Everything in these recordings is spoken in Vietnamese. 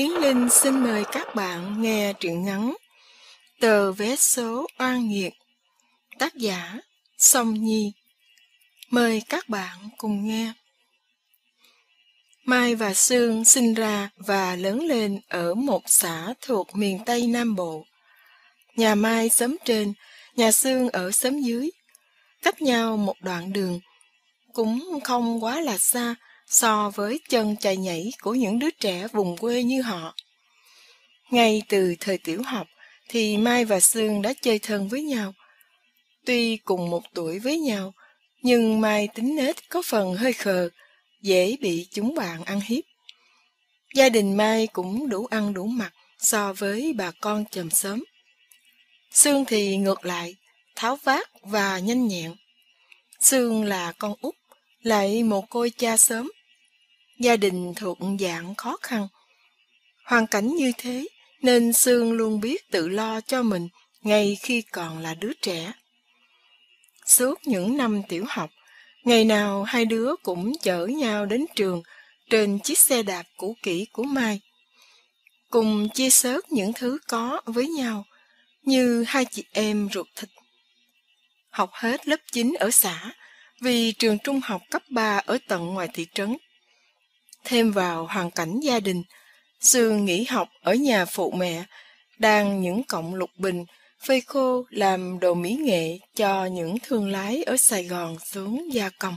Yến Linh xin mời các bạn nghe truyện ngắn Tờ vé số oan nghiệt Tác giả Song Nhi Mời các bạn cùng nghe Mai và Sương sinh ra và lớn lên ở một xã thuộc miền Tây Nam Bộ. Nhà Mai sớm trên, nhà Sương ở sớm dưới. Cách nhau một đoạn đường, cũng không quá là xa, so với chân chạy nhảy của những đứa trẻ vùng quê như họ. Ngay từ thời tiểu học thì Mai và Sương đã chơi thân với nhau. Tuy cùng một tuổi với nhau, nhưng Mai tính nết có phần hơi khờ, dễ bị chúng bạn ăn hiếp. Gia đình Mai cũng đủ ăn đủ mặc so với bà con chầm sớm. Sương thì ngược lại, tháo vát và nhanh nhẹn. Sương là con út, lại một côi cha sớm, gia đình thuộc dạng khó khăn. Hoàn cảnh như thế nên Sương luôn biết tự lo cho mình ngay khi còn là đứa trẻ. Suốt những năm tiểu học, ngày nào hai đứa cũng chở nhau đến trường trên chiếc xe đạp cũ kỹ của Mai. Cùng chia sớt những thứ có với nhau như hai chị em ruột thịt. Học hết lớp 9 ở xã vì trường trung học cấp 3 ở tận ngoài thị trấn thêm vào hoàn cảnh gia đình, Sương nghỉ học ở nhà phụ mẹ, đang những cọng lục bình, phơi khô làm đồ mỹ nghệ cho những thương lái ở Sài Gòn xuống gia công.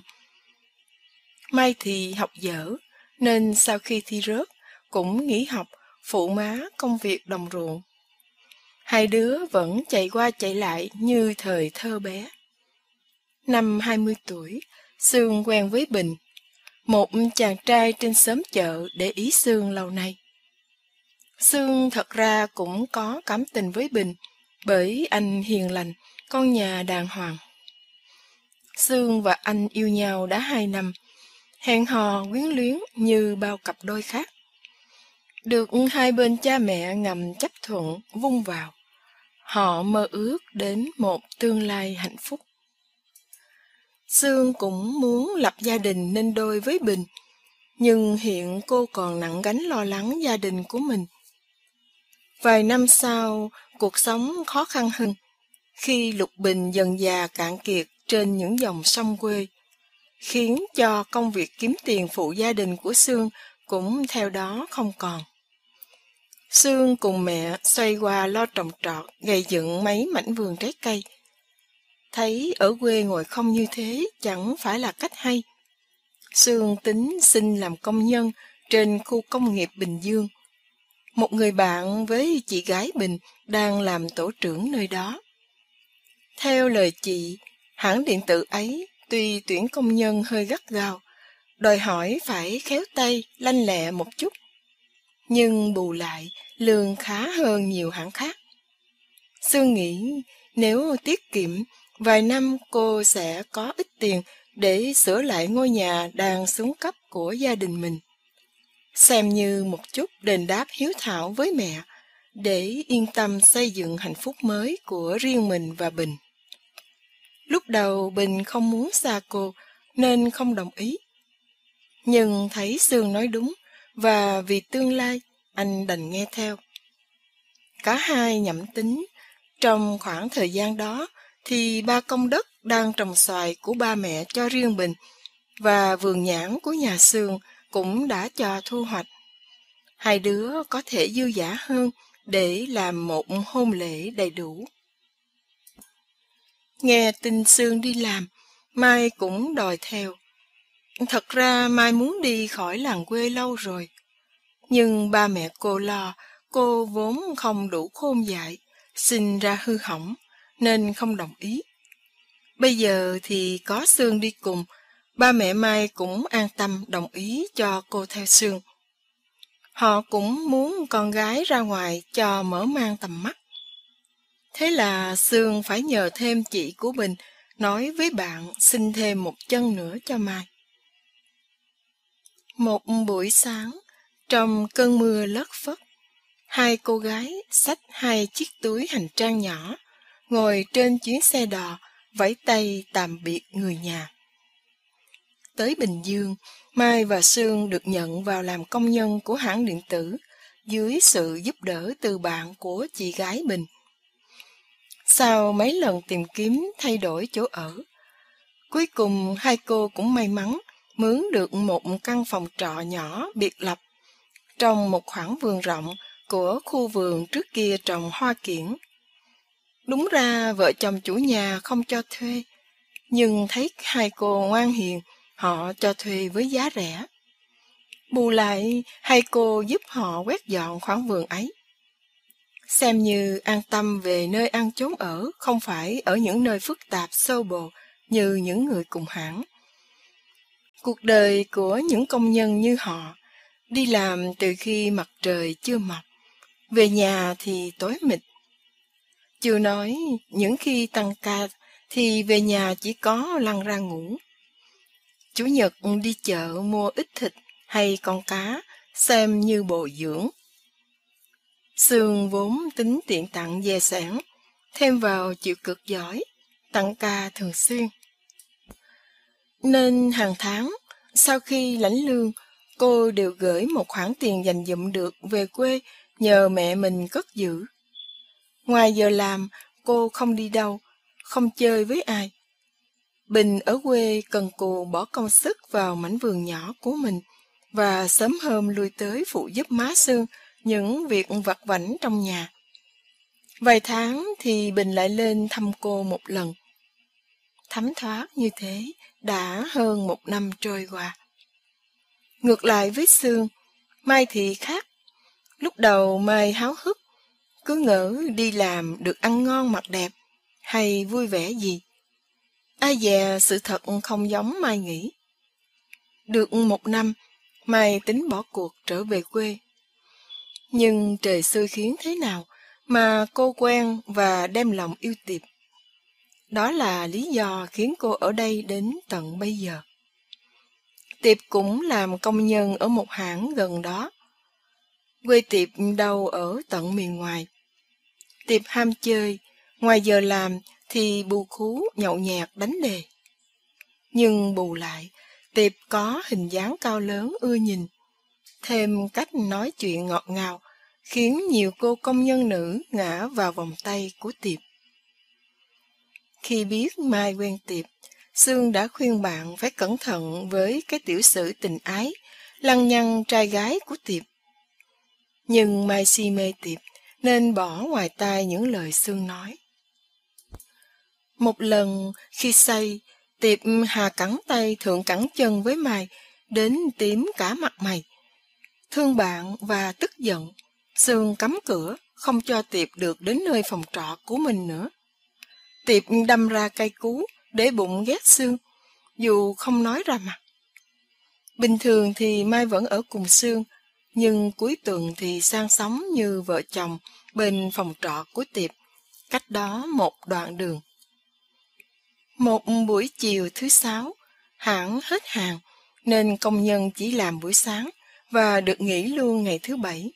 Mai thì học dở, nên sau khi thi rớt, cũng nghỉ học phụ má công việc đồng ruộng. Hai đứa vẫn chạy qua chạy lại như thời thơ bé. Năm 20 tuổi, Sương quen với Bình, một chàng trai trên xóm chợ để ý Sương lâu nay. Sương thật ra cũng có cảm tình với Bình, bởi anh hiền lành, con nhà đàng hoàng. Sương và anh yêu nhau đã hai năm, hẹn hò quyến luyến như bao cặp đôi khác. Được hai bên cha mẹ ngầm chấp thuận vung vào, họ mơ ước đến một tương lai hạnh phúc. Sương cũng muốn lập gia đình nên đôi với Bình, nhưng hiện cô còn nặng gánh lo lắng gia đình của mình. Vài năm sau, cuộc sống khó khăn hơn, khi Lục Bình dần già cạn kiệt trên những dòng sông quê, khiến cho công việc kiếm tiền phụ gia đình của Sương cũng theo đó không còn. Sương cùng mẹ xoay qua lo trồng trọt, gây dựng mấy mảnh vườn trái cây, Thấy ở quê ngồi không như thế chẳng phải là cách hay. Sương tính xin làm công nhân trên khu công nghiệp Bình Dương. Một người bạn với chị gái Bình đang làm tổ trưởng nơi đó. Theo lời chị, hãng điện tử ấy tuy tuyển công nhân hơi gắt gao, đòi hỏi phải khéo tay, lanh lẹ một chút. Nhưng bù lại, lương khá hơn nhiều hãng khác. Sương nghĩ nếu tiết kiệm Vài năm cô sẽ có ít tiền để sửa lại ngôi nhà đang xuống cấp của gia đình mình. Xem như một chút đền đáp hiếu thảo với mẹ, để yên tâm xây dựng hạnh phúc mới của riêng mình và Bình. Lúc đầu Bình không muốn xa cô, nên không đồng ý. Nhưng thấy Sương nói đúng, và vì tương lai, anh đành nghe theo. Cả hai nhậm tính, trong khoảng thời gian đó, thì ba công đất đang trồng xoài của ba mẹ cho riêng mình và vườn nhãn của nhà Sương cũng đã cho thu hoạch. Hai đứa có thể dư giả hơn để làm một hôn lễ đầy đủ. Nghe tin Sương đi làm, Mai cũng đòi theo. Thật ra Mai muốn đi khỏi làng quê lâu rồi. Nhưng ba mẹ cô lo, cô vốn không đủ khôn dại, sinh ra hư hỏng nên không đồng ý. Bây giờ thì có Sương đi cùng, ba mẹ Mai cũng an tâm đồng ý cho cô theo Sương. Họ cũng muốn con gái ra ngoài cho mở mang tầm mắt. Thế là Sương phải nhờ thêm chị của Bình nói với bạn xin thêm một chân nữa cho Mai. Một buổi sáng, trong cơn mưa lất phất, hai cô gái xách hai chiếc túi hành trang nhỏ ngồi trên chuyến xe đò, vẫy tay tạm biệt người nhà. Tới Bình Dương, Mai và Sương được nhận vào làm công nhân của hãng điện tử, dưới sự giúp đỡ từ bạn của chị gái Bình. Sau mấy lần tìm kiếm thay đổi chỗ ở, cuối cùng hai cô cũng may mắn mướn được một căn phòng trọ nhỏ biệt lập trong một khoảng vườn rộng của khu vườn trước kia trồng hoa kiển. Đúng ra vợ chồng chủ nhà không cho thuê, nhưng thấy hai cô ngoan hiền, họ cho thuê với giá rẻ. Bù lại, hai cô giúp họ quét dọn khoảng vườn ấy. Xem như an tâm về nơi ăn chốn ở, không phải ở những nơi phức tạp sâu bồ như những người cùng hãng. Cuộc đời của những công nhân như họ đi làm từ khi mặt trời chưa mọc, về nhà thì tối mịt. Chưa nói những khi tăng ca thì về nhà chỉ có lăn ra ngủ. Chủ nhật đi chợ mua ít thịt hay con cá xem như bổ dưỡng. Sương vốn tính tiện tặng dè sản, thêm vào chịu cực giỏi, tăng ca thường xuyên. Nên hàng tháng, sau khi lãnh lương, cô đều gửi một khoản tiền dành dụm được về quê nhờ mẹ mình cất giữ. Ngoài giờ làm, cô không đi đâu, không chơi với ai. Bình ở quê cần cù bỏ công sức vào mảnh vườn nhỏ của mình và sớm hôm lui tới phụ giúp má Sương những việc vặt vảnh trong nhà. Vài tháng thì Bình lại lên thăm cô một lần. Thấm thoát như thế đã hơn một năm trôi qua. Ngược lại với Sương, Mai thì khác. Lúc đầu Mai háo hức, cứ ngỡ đi làm được ăn ngon mặc đẹp, hay vui vẻ gì. Ai dè sự thật không giống Mai nghĩ. Được một năm, Mai tính bỏ cuộc trở về quê. Nhưng trời xui khiến thế nào mà cô quen và đem lòng yêu tiệp. Đó là lý do khiến cô ở đây đến tận bây giờ. Tiệp cũng làm công nhân ở một hãng gần đó. Quê Tiệp đâu ở tận miền ngoài. Tiệp ham chơi, ngoài giờ làm thì bù khú nhậu nhẹt đánh đề. Nhưng bù lại, Tiệp có hình dáng cao lớn ưa nhìn, thêm cách nói chuyện ngọt ngào, khiến nhiều cô công nhân nữ ngã vào vòng tay của Tiệp. Khi biết Mai quen Tiệp, Sương đã khuyên bạn phải cẩn thận với cái tiểu sử tình ái, lăng nhăng trai gái của Tiệp. Nhưng Mai si mê Tiệp, nên bỏ ngoài tai những lời xương nói. Một lần khi say, Tiệp hà cắn tay thượng cắn chân với mày đến tím cả mặt mày. Thương bạn và tức giận, Sương cắm cửa, không cho Tiệp được đến nơi phòng trọ của mình nữa. Tiệp đâm ra cây cú, để bụng ghét Sương, dù không nói ra mặt. Bình thường thì Mai vẫn ở cùng Sương, nhưng cuối tuần thì sang sống như vợ chồng bên phòng trọ của Tiệp, cách đó một đoạn đường. Một buổi chiều thứ sáu, hãng hết hàng, nên công nhân chỉ làm buổi sáng và được nghỉ luôn ngày thứ bảy.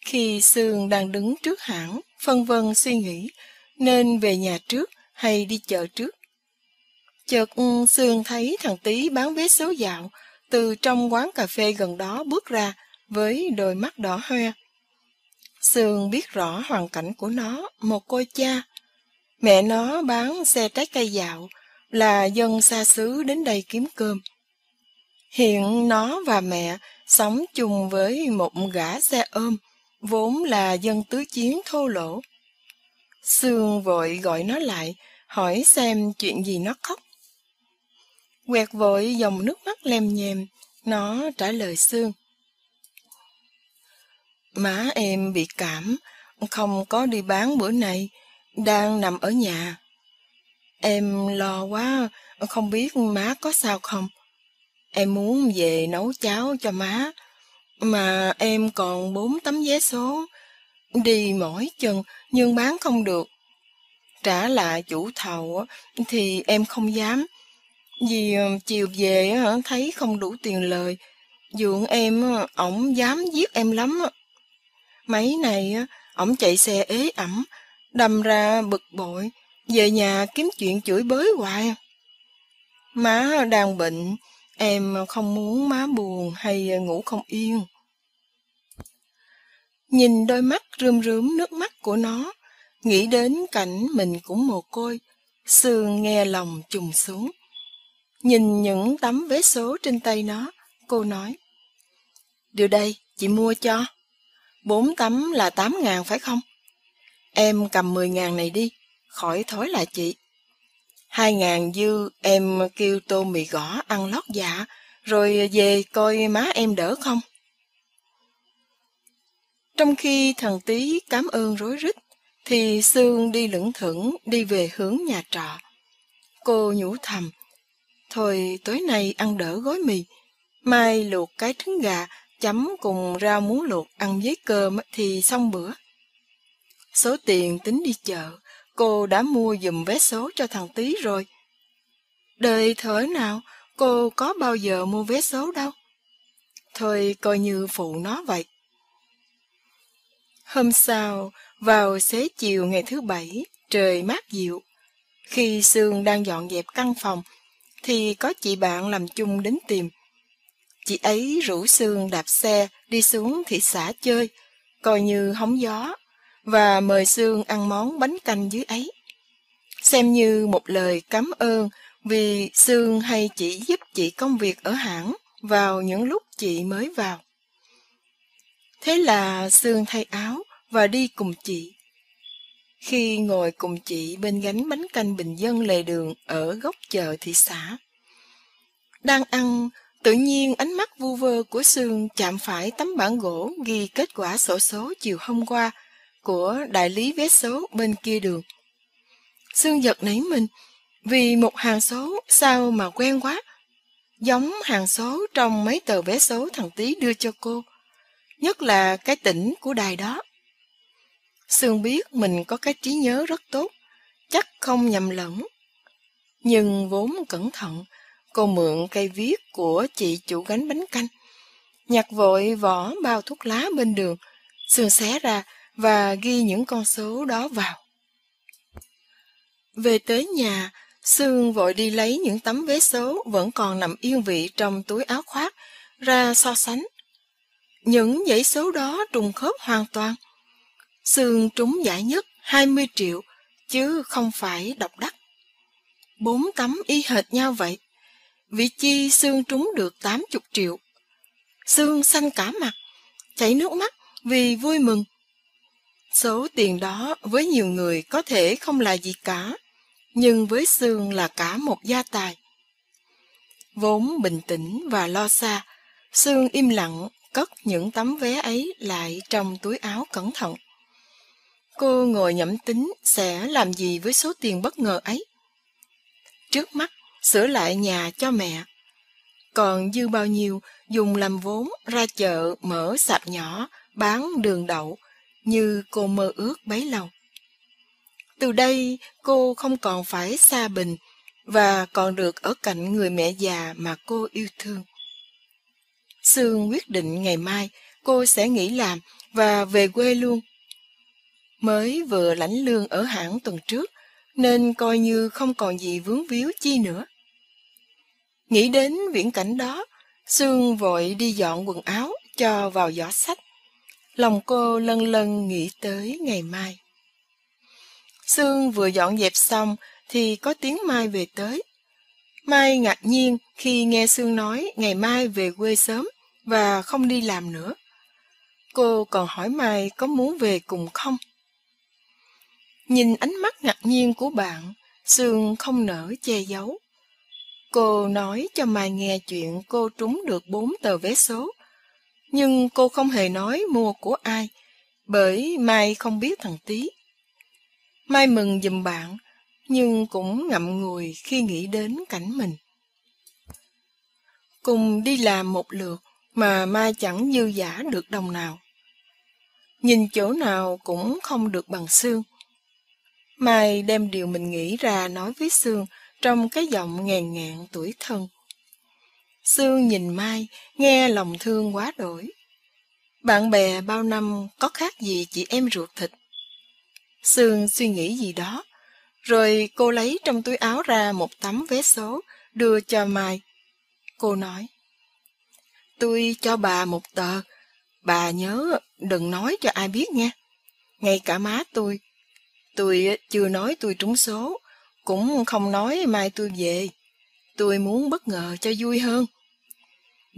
Khi Sương đang đứng trước hãng, phân vân suy nghĩ nên về nhà trước hay đi chợ trước. Chợt Sương thấy thằng Tý bán vé số dạo từ trong quán cà phê gần đó bước ra với đôi mắt đỏ hoe. Sương biết rõ hoàn cảnh của nó, một cô cha. Mẹ nó bán xe trái cây dạo, là dân xa xứ đến đây kiếm cơm. Hiện nó và mẹ sống chung với một gã xe ôm, vốn là dân tứ chiến thô lỗ. Sương vội gọi nó lại, hỏi xem chuyện gì nó khóc. Quẹt vội dòng nước mắt lem nhèm, nó trả lời Sương. Má em bị cảm, không có đi bán bữa nay, đang nằm ở nhà. Em lo quá, không biết má có sao không. Em muốn về nấu cháo cho má, mà em còn bốn tấm vé số. Đi mỏi chân nhưng bán không được. Trả lại chủ thầu thì em không dám. Vì ờ, chiều về thấy không đủ tiền lời. Dượng em, ổng dám giết em lắm. Mấy này, ổng chạy xe ế ẩm, đâm ra bực bội, về nhà kiếm chuyện chửi bới hoài. Má đang bệnh, em không muốn má buồn hay ngủ không yên. Nhìn đôi mắt rơm rớm nước mắt của nó, nghĩ đến cảnh mình cũng mồ côi, Sương nghe lòng trùng xuống. Nhìn những tấm vé số trên tay nó, cô nói. Đưa đây, chị mua cho. Bốn tấm là tám ngàn phải không? Em cầm mười ngàn này đi, khỏi thối là chị. Hai ngàn dư em kêu tô mì gõ ăn lót dạ, rồi về coi má em đỡ không? Trong khi thằng tí cảm ơn rối rít, thì Sương đi lững thững đi về hướng nhà trọ. Cô nhủ thầm, thôi tối nay ăn đỡ gói mì, mai luộc cái trứng gà chấm cùng rau muống luộc ăn với cơm thì xong bữa. Số tiền tính đi chợ, cô đã mua dùm vé số cho thằng Tý rồi. Đời thở nào, cô có bao giờ mua vé số đâu. Thôi coi như phụ nó vậy. Hôm sau, vào xế chiều ngày thứ bảy, trời mát dịu. Khi Sương đang dọn dẹp căn phòng, thì có chị bạn làm chung đến tìm. Chị ấy rủ Sương đạp xe đi xuống thị xã chơi, coi như hóng gió, và mời Sương ăn món bánh canh dưới ấy. Xem như một lời cảm ơn vì Sương hay chỉ giúp chị công việc ở hãng vào những lúc chị mới vào. Thế là Sương thay áo và đi cùng chị. Khi ngồi cùng chị bên gánh bánh canh bình dân lề đường ở góc chợ thị xã. Đang ăn, tự nhiên ánh mắt vu vơ của Sương chạm phải tấm bản gỗ ghi kết quả sổ số chiều hôm qua của đại lý vé số bên kia đường. Sương giật nảy mình vì một hàng số sao mà quen quá. Giống hàng số trong mấy tờ vé số thằng Tý đưa cho cô. Nhất là cái tỉnh của đài đó. Sương biết mình có cái trí nhớ rất tốt, chắc không nhầm lẫn. Nhưng vốn cẩn thận, cô mượn cây viết của chị chủ gánh bánh canh. Nhặt vội vỏ bao thuốc lá bên đường, Sương xé ra và ghi những con số đó vào. Về tới nhà, Sương vội đi lấy những tấm vé số vẫn còn nằm yên vị trong túi áo khoác ra so sánh. Những dãy số đó trùng khớp hoàn toàn. Sương trúng giải nhất 20 triệu, chứ không phải độc đắc. Bốn tấm y hệt nhau vậy. Vị chi Sương trúng được 80 triệu. Sương xanh cả mặt, chảy nước mắt vì vui mừng. Số tiền đó với nhiều người có thể không là gì cả, nhưng với Sương là cả một gia tài. Vốn bình tĩnh và lo xa, Sương im lặng cất những tấm vé ấy lại trong túi áo cẩn thận. Cô ngồi nhẩm tính sẽ làm gì với số tiền bất ngờ ấy. Trước mắt, sửa lại nhà cho mẹ. Còn dư bao nhiêu dùng làm vốn ra chợ mở sạp nhỏ, bán đường đậu, như cô mơ ước bấy lâu. Từ đây cô không còn phải xa bình và còn được ở cạnh người mẹ già mà cô yêu thương. Sương quyết định ngày mai cô sẽ nghỉ làm và về quê luôn. Mới vừa lãnh lương ở hãng tuần trước nên coi như không còn gì vướng víu chi nữa. Nghĩ đến viễn cảnh đó, Sương vội đi dọn quần áo cho vào giỏ sách. Lòng cô lân lân nghĩ tới ngày mai. Sương vừa dọn dẹp xong thì có tiếng Mai về tới. Mai ngạc nhiên khi nghe Sương nói ngày mai về quê sớm và không đi làm nữa. Cô còn hỏi Mai có muốn về cùng không? Nhìn ánh mắt ngạc nhiên của bạn, Sương không nỡ che giấu. Cô nói cho Mai nghe chuyện cô trúng được bốn tờ vé số nhưng cô không hề nói mua của ai, bởi Mai không biết thằng Tí. Mai mừng giùm bạn, nhưng cũng ngậm ngùi khi nghĩ đến cảnh mình. Cùng đi làm một lượt mà Mai chẳng dư giả được đồng nào. Nhìn chỗ nào cũng không được bằng xương. Mai đem điều mình nghĩ ra nói với Sương trong cái giọng ngàn ngạn tuổi thân. Sương nhìn Mai, nghe lòng thương quá đổi. Bạn bè bao năm có khác gì chị em ruột thịt. Sương suy nghĩ gì đó, rồi cô lấy trong túi áo ra một tấm vé số, đưa cho Mai. Cô nói, tôi cho bà một tờ, bà nhớ đừng nói cho ai biết nha. Ngay cả má tôi. Tôi chưa nói tôi trúng số, cũng không nói mai tôi về. Tôi muốn bất ngờ cho vui hơn.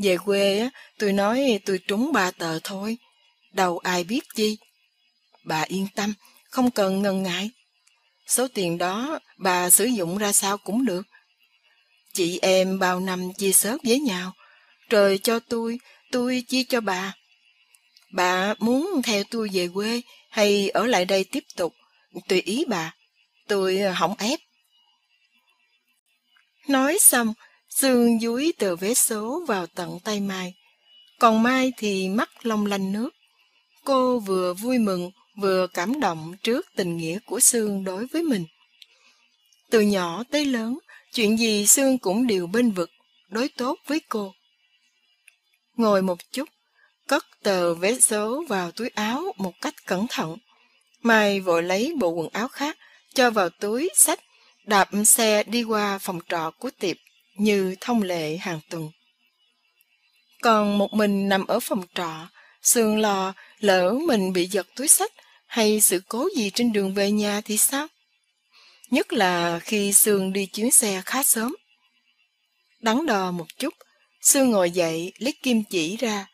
Về quê tôi nói tôi trúng ba tờ thôi, đâu ai biết chi. Bà yên tâm, không cần ngần ngại. Số tiền đó bà sử dụng ra sao cũng được. Chị em bao năm chia sớt với nhau, trời cho tôi, tôi chia cho bà. Bà muốn theo tôi về quê hay ở lại đây tiếp tục, tùy ý bà, tôi ờ, không ép. Nói xong, Sương dúi tờ vé số vào tận tay Mai. Còn Mai thì mắt long lanh nước. Cô vừa vui mừng, vừa cảm động trước tình nghĩa của Sương đối với mình. Từ nhỏ tới lớn, chuyện gì Sương cũng đều bên vực, đối tốt với cô. Ngồi một chút, cất tờ vé số vào túi áo một cách cẩn thận. Mai vội lấy bộ quần áo khác, cho vào túi, sách, đạp xe đi qua phòng trọ của tiệp như thông lệ hàng tuần. Còn một mình nằm ở phòng trọ, Sương lo lỡ mình bị giật túi sách hay sự cố gì trên đường về nhà thì sao? Nhất là khi Sương đi chuyến xe khá sớm. Đắn đo một chút, Sương ngồi dậy lấy kim chỉ ra.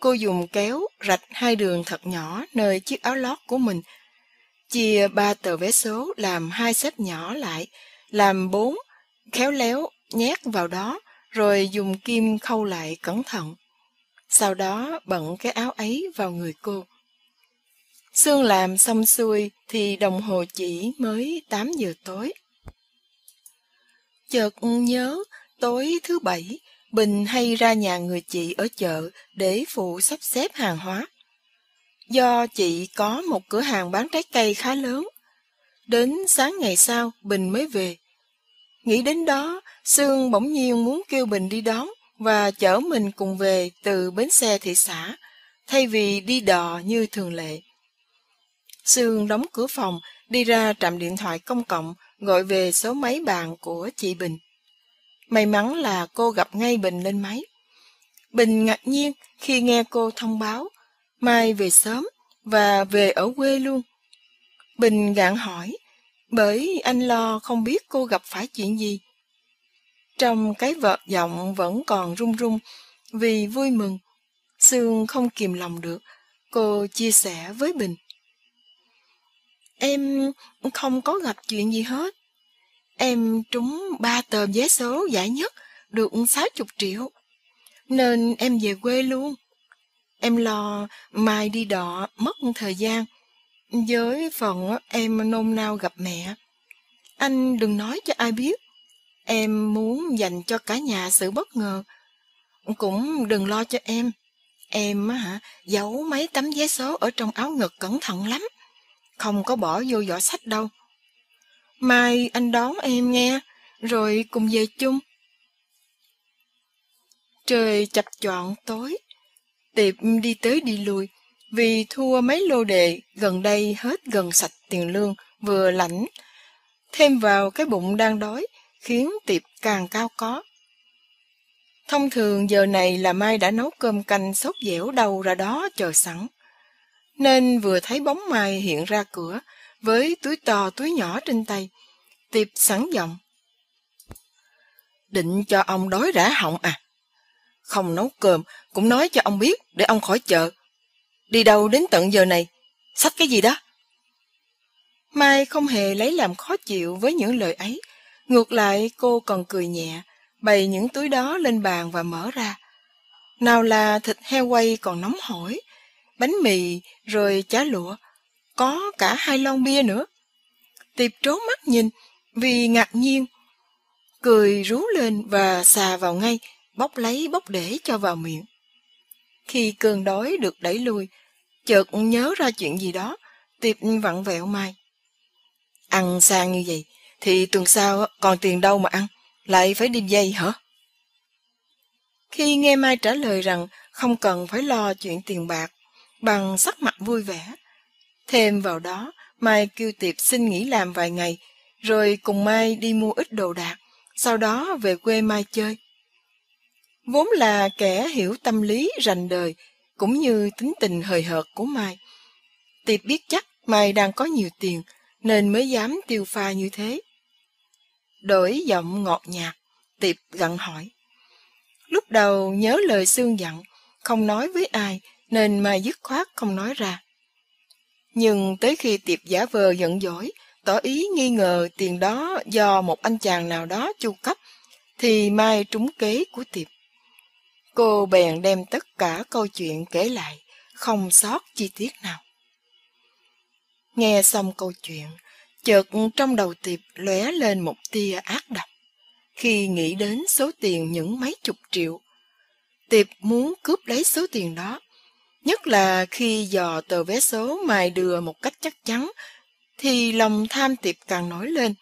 Cô dùng kéo rạch hai đường thật nhỏ nơi chiếc áo lót của mình. Chia ba tờ vé số làm hai xếp nhỏ lại, làm bốn, khéo léo nhét vào đó, rồi dùng kim khâu lại cẩn thận. Sau đó bận cái áo ấy vào người cô. Sương làm xong xuôi thì đồng hồ chỉ mới 8 giờ tối. Chợt nhớ tối thứ bảy, Bình hay ra nhà người chị ở chợ để phụ sắp xếp hàng hóa. Do chị có một cửa hàng bán trái cây khá lớn. Đến sáng ngày sau, Bình mới về. Nghĩ đến đó, Sương bỗng nhiên muốn kêu Bình đi đón và chở mình cùng về từ bến xe thị xã, thay vì đi đò như thường lệ. Sương đóng cửa phòng, đi ra trạm điện thoại công cộng, gọi về số máy bàn của chị Bình. May mắn là cô gặp ngay Bình lên máy. Bình ngạc nhiên khi nghe cô thông báo Mai về sớm và về ở quê luôn. Bình gạn hỏi, bởi anh lo không biết cô gặp phải chuyện gì. Trong cái vợt giọng vẫn còn run run vì vui mừng. Sương không kìm lòng được, cô chia sẻ với Bình. Em không có gặp chuyện gì hết. Em trúng ba tờ vé số giải nhất, được 60 triệu. Nên em về quê luôn. Em lo mai đi đọ mất thời gian. Với phần em nôn nao gặp mẹ. Anh đừng nói cho ai biết. Em muốn dành cho cả nhà sự bất ngờ. Cũng đừng lo cho em. Em hả, giấu mấy tấm vé số ở trong áo ngực cẩn thận lắm. Không có bỏ vô giỏ sách đâu. Mai anh đón em nghe, rồi cùng về chung. Trời chập choạng tối, tiệp đi tới đi lui, vì thua mấy lô đề gần đây hết gần sạch tiền lương, vừa lãnh. Thêm vào cái bụng đang đói, khiến tiệp càng cao có. Thông thường giờ này là Mai đã nấu cơm canh sốt dẻo đầu ra đó chờ sẵn. Nên vừa thấy bóng Mai hiện ra cửa, với túi to túi nhỏ trên tay, tiệp sẵn giọng. Định cho ông đói rã họng à? Không nấu cơm, cũng nói cho ông biết để ông khỏi chợ. Đi đâu đến tận giờ này? Sách cái gì đó? Mai không hề lấy làm khó chịu với những lời ấy, Ngược lại cô còn cười nhẹ, bày những túi đó lên bàn và mở ra. Nào là thịt heo quay còn nóng hổi, bánh mì rồi chả lụa, có cả hai lon bia nữa. Tiệp trố mắt nhìn vì ngạc nhiên, cười rú lên và xà vào ngay, bóc lấy bóc để cho vào miệng. Khi cơn đói được đẩy lui, chợt nhớ ra chuyện gì đó, Tiệp vặn vẹo mai. Ăn sang như vậy, thì tuần sau còn tiền đâu mà ăn, lại phải đi dây hả? Khi nghe Mai trả lời rằng không cần phải lo chuyện tiền bạc, bằng sắc mặt vui vẻ. Thêm vào đó, Mai kêu Tiệp xin nghỉ làm vài ngày, rồi cùng Mai đi mua ít đồ đạc, sau đó về quê Mai chơi. Vốn là kẻ hiểu tâm lý rành đời, cũng như tính tình hời hợt của Mai. Tiệp biết chắc Mai đang có nhiều tiền, nên mới dám tiêu pha như thế. Đổi giọng ngọt nhạt, Tiệp gặn hỏi. Lúc đầu nhớ lời xương dặn, không nói với ai, nên Mai dứt khoát không nói ra. Nhưng tới khi Tiệp giả vờ giận dỗi, tỏ ý nghi ngờ tiền đó do một anh chàng nào đó chu cấp, thì Mai trúng kế của Tiệp. Cô bèn đem tất cả câu chuyện kể lại, không sót chi tiết nào. Nghe xong câu chuyện, chợt trong đầu Tiệp lóe lên một tia ác độc. Khi nghĩ đến số tiền những mấy chục triệu, Tiệp muốn cướp lấy số tiền đó. Nhất là khi dò tờ vé số mài đưa một cách chắc chắn, thì lòng tham Tiệp càng nổi lên.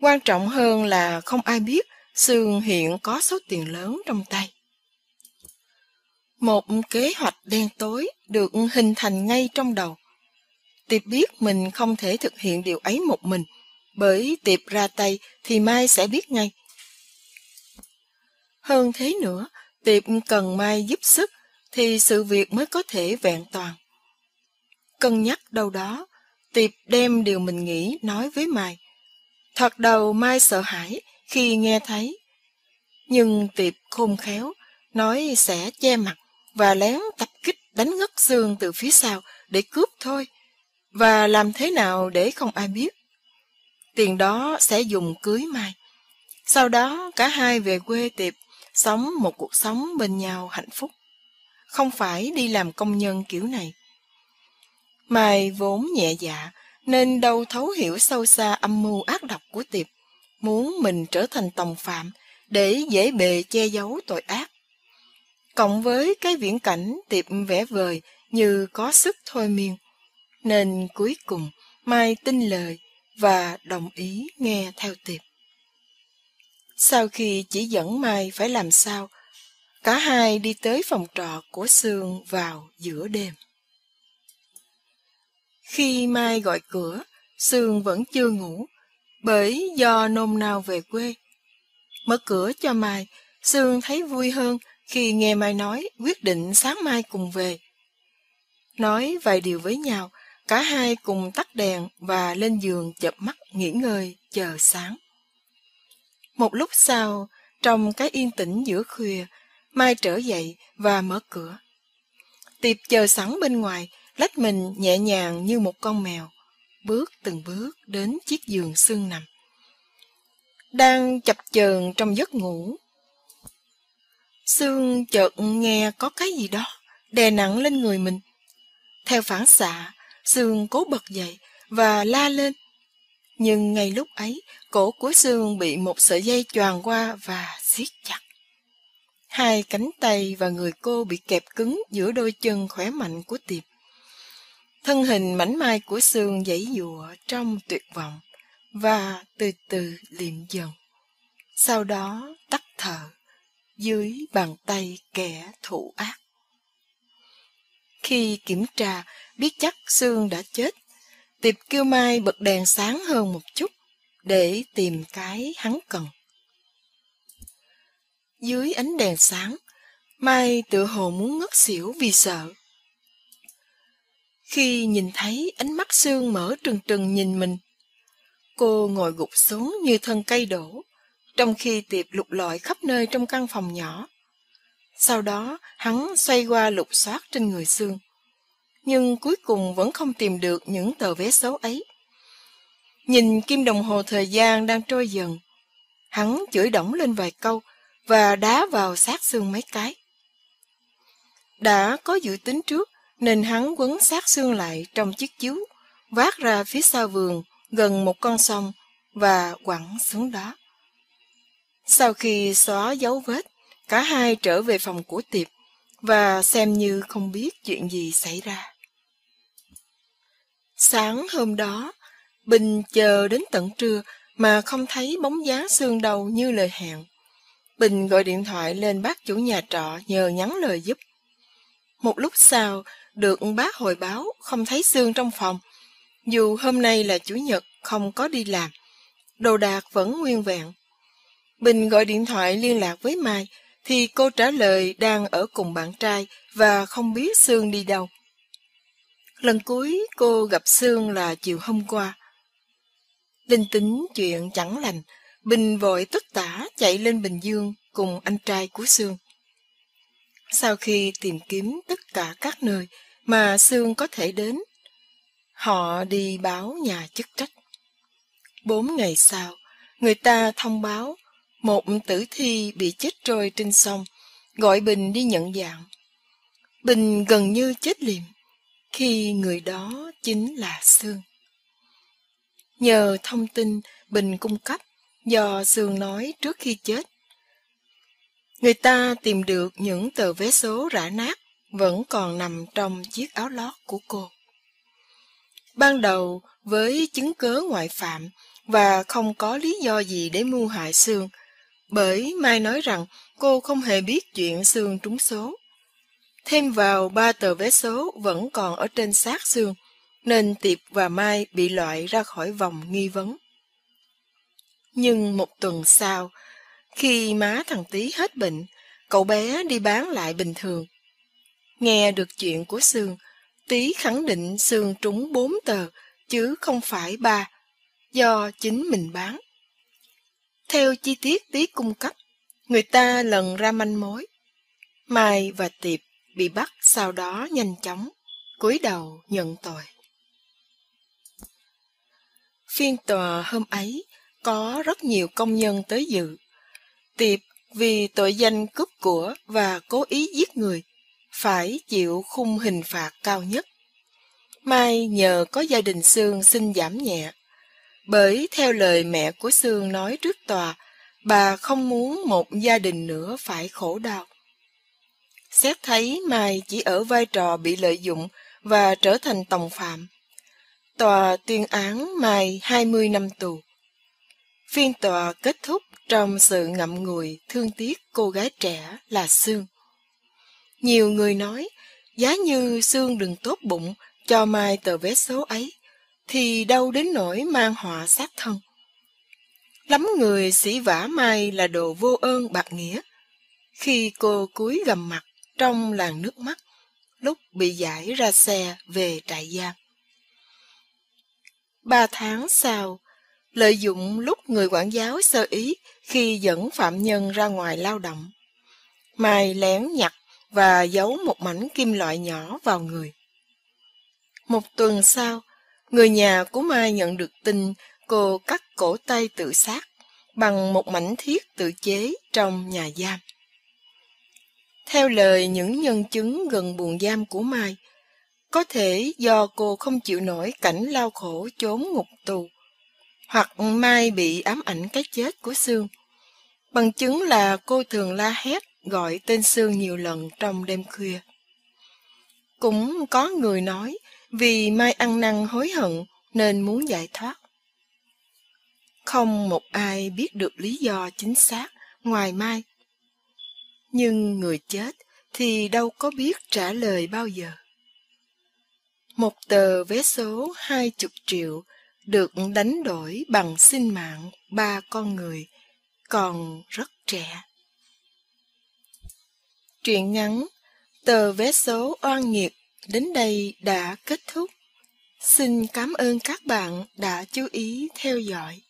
Quan trọng hơn là không ai biết Sương hiện có số tiền lớn trong tay. Một kế hoạch đen tối được hình thành ngay trong đầu. Tiệp biết mình không thể thực hiện điều ấy một mình, bởi Tiệp ra tay thì Mai sẽ biết ngay. Hơn thế nữa, Tiệp cần Mai giúp sức thì sự việc mới có thể vẹn toàn. Cân nhắc đâu đó, Tiệp đem điều mình nghĩ nói với Mai. Thật đầu Mai sợ hãi khi nghe thấy. Nhưng Tiệp khôn khéo, nói sẽ che mặt và lén tập kích đánh ngất xương từ phía sau để cướp thôi. Và làm thế nào để không ai biết? Tiền đó sẽ dùng cưới Mai. Sau đó cả hai về quê Tiệp, sống một cuộc sống bên nhau hạnh phúc. Không phải đi làm công nhân kiểu này. Mai vốn nhẹ dạ, nên đâu thấu hiểu sâu xa âm mưu ác độc của Tiệp, muốn mình trở thành tòng phạm để dễ bề che giấu tội ác. Cộng với cái viễn cảnh Tiệp vẽ vời như có sức thôi miên, nên cuối cùng Mai tin lời và đồng ý nghe theo Tiệp. Sau khi chỉ dẫn Mai phải làm sao, cả hai đi tới phòng trọ của Sương vào giữa đêm. Khi Mai gọi cửa, Sương vẫn chưa ngủ, bởi do nôn nao về quê. Mở cửa cho Mai, Sương thấy vui hơn khi nghe Mai nói quyết định sáng mai cùng về. Nói vài điều với nhau, cả hai cùng tắt đèn và lên giường chợp mắt nghỉ ngơi chờ sáng. Một lúc sau, trong cái yên tĩnh giữa khuya, Mai trở dậy và mở cửa. Tiệp chờ sẵn bên ngoài, lách mình nhẹ nhàng như một con mèo, bước từng bước đến chiếc giường xương nằm. Đang chập chờn trong giấc ngủ. Sương chợt nghe có cái gì đó đè nặng lên người mình. Theo phản xạ, Sương cố bật dậy và la lên. Nhưng ngay lúc ấy, cổ của Sương bị một sợi dây choàng qua và siết chặt. Hai cánh tay và người cô bị kẹp cứng giữa đôi chân khỏe mạnh của Tiệp. Thân hình mảnh mai của Sương dãy dụa trong tuyệt vọng và từ từ liệm dần. Sau đó tắt thở dưới bàn tay kẻ thủ ác. Khi kiểm tra, biết chắc xương đã chết, Tiệp kêu Mai bật đèn sáng hơn một chút để tìm cái hắn cần. Dưới ánh đèn sáng, Mai tự hồ muốn ngất xỉu vì sợ. Khi nhìn thấy ánh mắt Sương mở trừng trừng nhìn mình, cô ngồi gục xuống như thân cây đổ, trong khi Tiệp lục lọi khắp nơi trong căn phòng nhỏ. Sau đó, hắn xoay qua lục soát trên người xương, Nhưng cuối cùng vẫn không tìm được những tờ vé số ấy. Nhìn kim đồng hồ thời gian đang trôi dần, hắn chửi đổng lên vài câu và đá vào sát xương mấy cái. Đã có dự tính trước, nên hắn quấn sát xương lại trong chiếc chiếu, vác ra phía sau vườn gần một con sông và quẳng xuống đó. Sau khi xóa dấu vết, cả hai trở về phòng của Tiệp và xem như không biết chuyện gì xảy ra. Sáng hôm đó, Bình chờ đến tận trưa mà không thấy bóng dáng xương đầu như lời hẹn. Bình gọi điện thoại lên bác chủ nhà trọ nhờ nhắn lời giúp. Một lúc sau, được bác hồi báo không thấy xương trong phòng. Dù hôm nay là chủ nhật không có đi làm, đồ đạc vẫn nguyên vẹn. Bình gọi điện thoại liên lạc với Mai thì cô trả lời đang ở cùng bạn trai và không biết Sương đi đâu. Lần cuối cô gặp Sương là chiều hôm qua. Linh tính chuyện chẳng lành, Bình vội tất tả chạy lên Bình Dương cùng anh trai của Sương. Sau khi tìm kiếm tất cả các nơi mà Sương có thể đến, họ đi báo nhà chức trách. Bốn ngày sau, người ta thông báo một tử thi bị chết trôi trên sông, gọi Bình đi nhận dạng. Bình gần như chết liệm, khi người đó chính là Sương. Nhờ thông tin Bình cung cấp do Sương nói trước khi chết, người ta tìm được những tờ vé số rã nát vẫn còn nằm trong chiếc áo lót của cô. Ban đầu, với chứng cớ ngoại phạm và không có lý do gì để mưu hại Sương, bởi Mai nói rằng cô không hề biết chuyện xương trúng số. Thêm vào ba tờ vé số vẫn còn ở trên xác xương nên Tiệp và Mai bị loại ra khỏi vòng nghi vấn. Nhưng một tuần sau, khi má thằng Tý hết bệnh, cậu bé đi bán lại bình thường. Nghe được chuyện của Sương, Tý khẳng định Sương trúng bốn tờ, chứ không phải ba, do chính mình bán. Theo chi tiết tí cung cấp, người ta lần ra manh mối. Mai và Tiệp bị bắt sau đó nhanh chóng, cúi đầu nhận tội. Phiên tòa hôm ấy có rất nhiều công nhân tới dự. Tiệp vì tội danh cướp của và cố ý giết người phải chịu khung hình phạt cao nhất. Mai nhờ có gia đình Sương xin giảm nhẹ. Bởi theo lời mẹ của Sương nói trước tòa, bà không muốn một gia đình nữa phải khổ đau. Xét thấy Mai chỉ ở vai trò bị lợi dụng và trở thành tòng phạm. Tòa tuyên án Mai 20 năm tù. Phiên tòa kết thúc trong sự ngậm ngùi thương tiếc cô gái trẻ là Sương. Nhiều người nói, giá như Sương đừng tốt bụng cho Mai tờ vé số ấy, thì đâu đến nỗi mang họa sát thân. Lắm người sĩ vả Mai là đồ vô ơn bạc nghĩa. Khi cô cúi gầm mặt trong làn nước mắt, lúc bị giải ra xe về trại giam. Ba tháng sau, lợi dụng lúc người quản giáo sơ ý khi dẫn phạm nhân ra ngoài lao động. Mai lén nhặt và giấu một mảnh kim loại nhỏ vào người. Một tuần sau, người nhà của Mai nhận được tin cô cắt cổ tay tự sát bằng một mảnh thiết tự chế trong nhà giam. Theo lời những nhân chứng gần buồng giam của Mai, có thể do cô không chịu nổi cảnh lao khổ chốn ngục tù, hoặc Mai bị ám ảnh cái chết của Sương. Bằng chứng là cô thường la hét gọi tên Sương nhiều lần trong đêm khuya. Cũng có người nói vì Mai ăn năn hối hận nên muốn giải thoát. Không một ai biết được lý do chính xác ngoài Mai. Nhưng người chết thì đâu có biết trả lời bao giờ. Một tờ vé số hai chục triệu được đánh đổi bằng sinh mạng ba con người còn rất trẻ. Truyện ngắn Tờ vé số oan nghiệt đến đây đã kết thúc. Xin cảm ơn các bạn đã chú ý theo dõi.